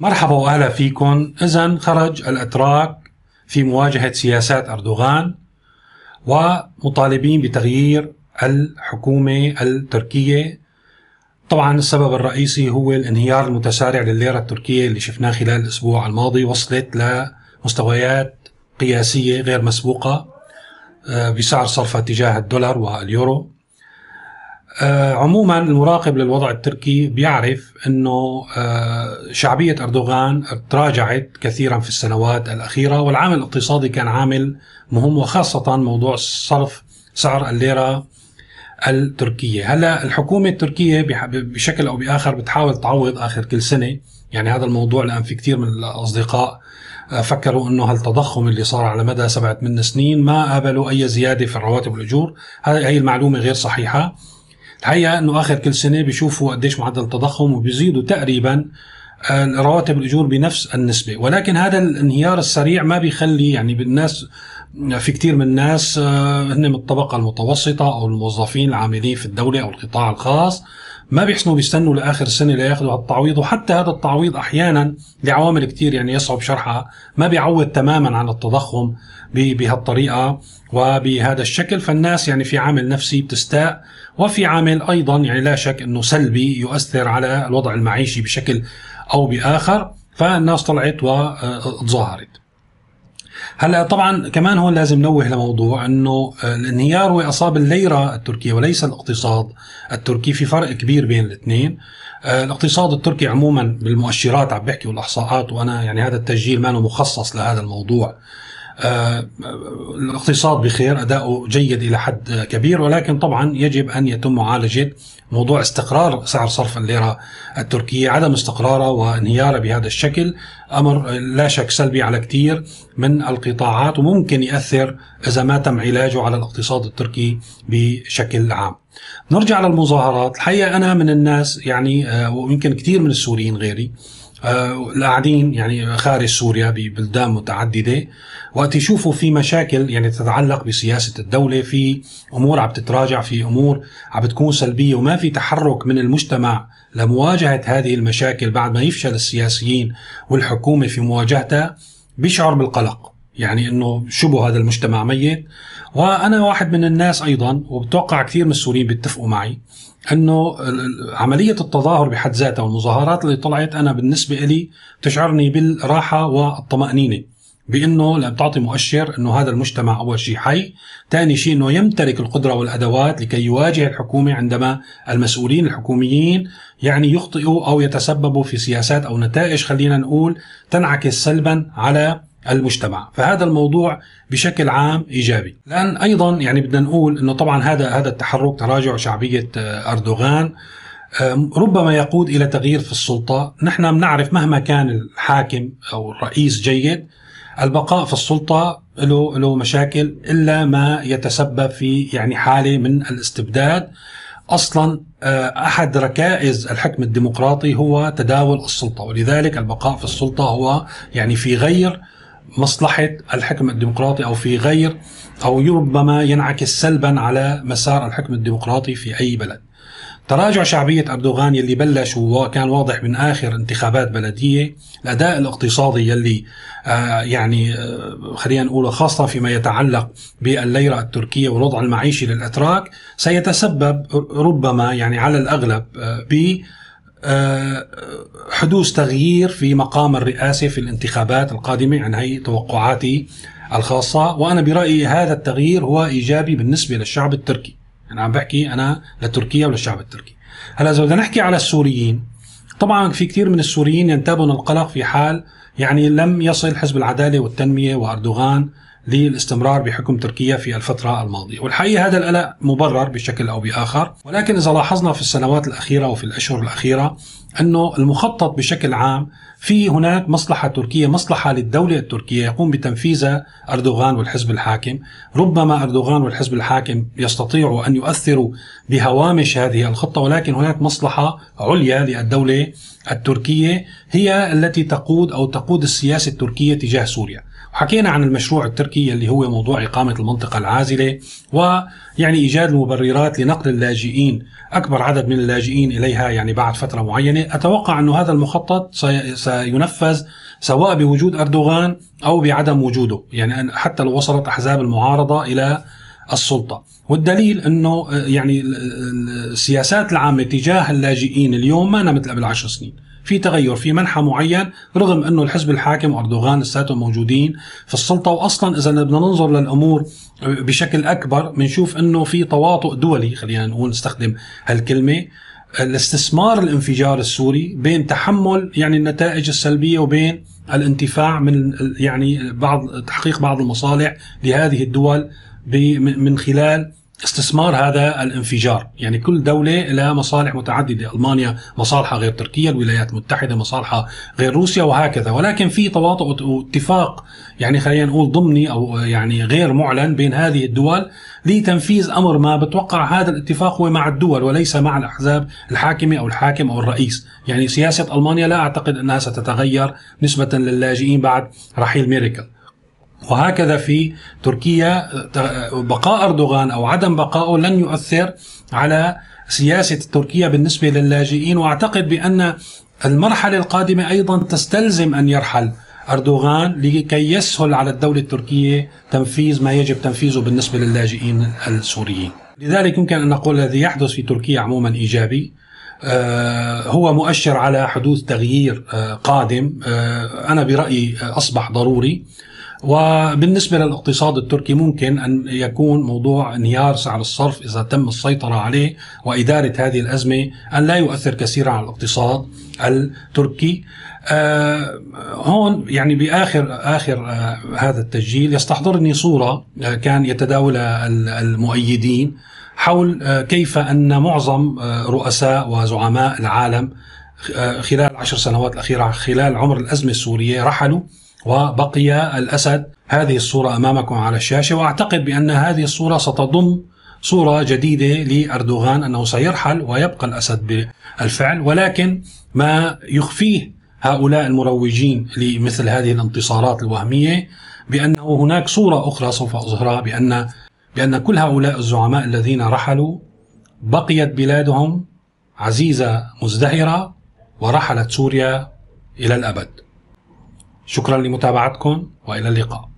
مرحبا وأهلا فيكم. اذا خرج الأتراك في مواجهة سياسات أردوغان ومطالبين بتغيير الحكومة التركية. طبعا السبب الرئيسي هو الانهيار المتسارع لليرة التركية اللي شفناه خلال الأسبوع الماضي وصلت لمستويات قياسية غير مسبوقة آه، بسعر صرفها تجاه الدولار واليورو. عموما المراقب للوضع التركي بيعرف إنه آه، شعبية أردوغان تراجعت كثيرا في السنوات الأخيرة والعامل الاقتصادي كان عامل مهم وخاصة موضوع صرف سعر الليرة التركية، هلأ الحكومة التركية بشكل أو بآخر بتحاول تعوض آخر كل سنة، يعني هذا الموضوع لأن في كثير من الأصدقاء آه، فكروا إنه هالتضخم اللي صار على مدى سبعة من سنين ما قابلوا أي زيادة في الرواتب والأجور، هذه المعلومة غير صحيحة. الحقيقة إنه آخر كل سنة بيشوفوا قديش معدل التضخم وبيزيدوا تقريبا آه، رواتب الأجور بنفس النسبة. ولكن هذا الانهيار السريع ما بيخلي يعني بالناس في كثير من الناس آه، هن من الطبقة المتوسطة أو الموظفين العاملين في الدولة أو القطاع الخاص. ما بيحسنوا بيستنوا لآخر السنة لياخذوا هالتعويض وحتى هذا التعويض أحيانا لعوامل كثير يعني يصعب شرحها. ما بيعوض تماما عن التضخم بهالطريقة وبهذا الشكل. فالناس يعني في عامل نفسي بتستاء وفي عامل أيضا يعني لا شك إنه سلبي يؤثر على الوضع المعيشي بشكل أو بآخر. فالناس طلعت وتظاهرت هلا طبعا كمان هون لازم نوه لموضوع إنه الانهيار هو اصاب الليرة التركية وليس الاقتصاد التركي في فرق كبير بين الاثنين. الاقتصاد التركي عموما بالمؤشرات عم بحكي والإحصاءات وأنا يعني هذا التسجيل ما مخصص لهذا الموضوع. آه، الاقتصاد بخير أداؤه جيد إلى حد كبير ولكن طبعا يجب أن يتم معالجة موضوع استقرار سعر صرف الليرة التركية عدم استقرارها وانهيارها بهذا الشكل أمر لا شك سلبي على كثير من القطاعات وممكن يأثر إذا ما تم علاجه على الاقتصاد التركي بشكل عام. نرجع للمظاهرات. الحقيقة أنا من الناس يعني آه، ويمكن كثير من السوريين غيري آه، القاعدين يعني خارج سوريا ببلدان متعددة. وقت يشوفوا في مشاكل يعني تتعلق بسياسة الدولة في أمور عم تتراجع في أمور عم بتكون سلبية وما في تحرك من المجتمع لمواجهة هذه المشاكل بعد ما يفشل السياسيين والحكومة في مواجهتها بيشعر بالقلق. يعني إنه شبه هذا المجتمع ميت. وأنا واحد من الناس أيضا وبتوقع كثير من السوريين بيتفقوا معي إنه عملية التظاهر بحد ذاتها والمظاهرات اللي طلعت أنا بالنسبة لي تشعرني بالراحة والطمأنينة بإنه لم تعطي مؤشر إنه هذا المجتمع أول شيء حي، ثاني شيء إنه يمتلك القدرة والأدوات لكي يواجه الحكومة عندما المسؤولين الحكوميين يعني يخطئوا أو يتسببوا في سياسات أو نتائج خلينا نقول تنعكس سلبا على المجتمع. فهذا الموضوع بشكل عام إيجابي. لأن أيضا يعني بدنا نقول إنه طبعا هذا هذا التحرك تراجع شعبية آه، أردوغان ربما يقود إلى تغيير في السلطة. نحن بنعرف مهما كان الحاكم أو الرئيس جيد البقاء في السلطة له له مشاكل إلا ما يتسبب في يعني حالة من الاستبداد. أصلا آه، أحد ركائز الحكم الديمقراطي هو تداول السلطة ولذلك البقاء في السلطة هو يعني في غير مصلحة الحكم الديمقراطي أو في غير أو ربما ينعكس سلبا على مسار الحكم الديمقراطي في أي بلد. تراجع شعبية أردوغان يلي بلش وكان واضح من آخر انتخابات بلدية الأداء الاقتصادي يلي آه يعني آه خلينا نقول خاصة فيما يتعلق بالليرة التركية والوضع المعيشي للأتراك سيتسبب ربما يعني على الأغلب آه حدوث تغيير في مقام الرئاسة في الانتخابات القادمة يعني هي توقعاتي الخاصة. وأنا برأيي هذا التغيير هو إيجابي بالنسبة للشعب التركي. أنا عم بحكي أنا لتركيا وللشعب التركي. هلا إذا بدنا نحكي على السوريين طبعا في كثير من السوريين ينتابون القلق في حال يعني لم يصل حزب العدالة والتنمية وأردوغان للاستمرار بحكم تركيا في الفترة الماضية. والحقيقة هذا القلق مبرر بشكل أو بآخر. ولكن إذا لاحظنا في السنوات الأخيرة وفي الأشهر الأخيرة أنه المخطط بشكل عام في هناك مصلحة تركية مصلحة للدولة التركية يقوم بتنفيذها أردوغان والحزب الحاكم. ربما أردوغان والحزب الحاكم يستطيعوا أن يؤثروا بهوامش هذه الخطة ولكن هناك مصلحة عليا للدولة التركية هي التي تقود أو تقود السياسة التركية تجاه سوريا. وحكينا عن المشروع التركي اللي هو موضوع إقامة المنطقة العازلة ويعني إيجاد المبررات لنقل اللاجئين أكبر عدد من اللاجئين إليها يعني بعد فترة معينة. أتوقع أن هذا المخطط سينفذ سواء بوجود أردوغان أو بعدم وجوده يعني حتى لو وصلت أحزاب المعارضة إلى السلطة. والدليل أنه يعني السياسات العامة تجاه اللاجئين اليوم ما مثل قبل عشر سنين. في تغير في منحى معين رغم إنه الحزب الحاكم اردوغان لساتهم موجودين في السلطة. واصلا إذا بدنا ننظر للأمور بشكل أكبر بنشوف إنه في تواطؤ دولي خلينا نقول نستخدم هالكلمة الاستثمار الانفجار السوري بين تحمل يعني النتائج السلبية وبين الانتفاع من يعني بعض تحقيق بعض المصالح لهذه الدول من خلال استثمار هذا الانفجار. يعني كل دولة لها مصالح متعددة. ألمانيا مصالحها غير تركيا الولايات المتحدة مصالحها غير روسيا وهكذا. ولكن في تواطؤ واتفاق يعني خلينا نقول ضمني أو يعني غير معلن بين هذه الدول لتنفيذ أمر ما بتوقع هذا الاتفاق هو مع الدول وليس مع الأحزاب الحاكمة أو الحاكم أو الرئيس. يعني سياسة ألمانيا لا أعتقد أنها ستتغير نسبة للاجئين بعد رحيل ميركل. وهكذا في تركيا بقاء أردوغان أو عدم بقائه لن يؤثر على سياسة تركيا بالنسبة للاجئين. وأعتقد بأن المرحلة القادمة أيضا تستلزم أن يرحل أردوغان لكي يسهل على الدولة التركية تنفيذ ما يجب تنفيذه بالنسبة للاجئين السوريين. لذلك يمكن أن نقول الذي يحدث في تركيا عموما إيجابي آه، هو مؤشر على حدوث تغيير آه، قادم. آه، أنا برأيي أصبح ضروري. وبالنسبة للاقتصاد التركي ممكن أن يكون موضوع انهيار سعر الصرف إذا تم السيطرة عليه وإدارة هذه الأزمة أن لا يؤثر كثيرا على الاقتصاد التركي. آه هون يعني بآخر آخر آه هذا التسجيل يستحضرني صورة آه كان يتداولها المؤيدين حول آه كيف أن معظم آه رؤساء وزعماء العالم آه، خلال العشر سنوات الأخيرة خلال عمر الأزمة السورية رحلوا وبقي الأسد هذه الصورة أمامكم على الشاشة وأعتقد بأن هذه الصورة ستضم صورة جديدة لأردوغان أنه سيرحل ويبقى الأسد بالفعل ولكن ما يخفيه هؤلاء المروجين لمثل هذه الانتصارات الوهمية بأنه هناك صورة أخرى سوف أظهرها بأن بأن كل هؤلاء الزعماء الذين رحلوا بقيت بلادهم عزيزة مزدهرة ورحلت سوريا إلى الأبد. شكرا لمتابعتكم وإلى اللقاء.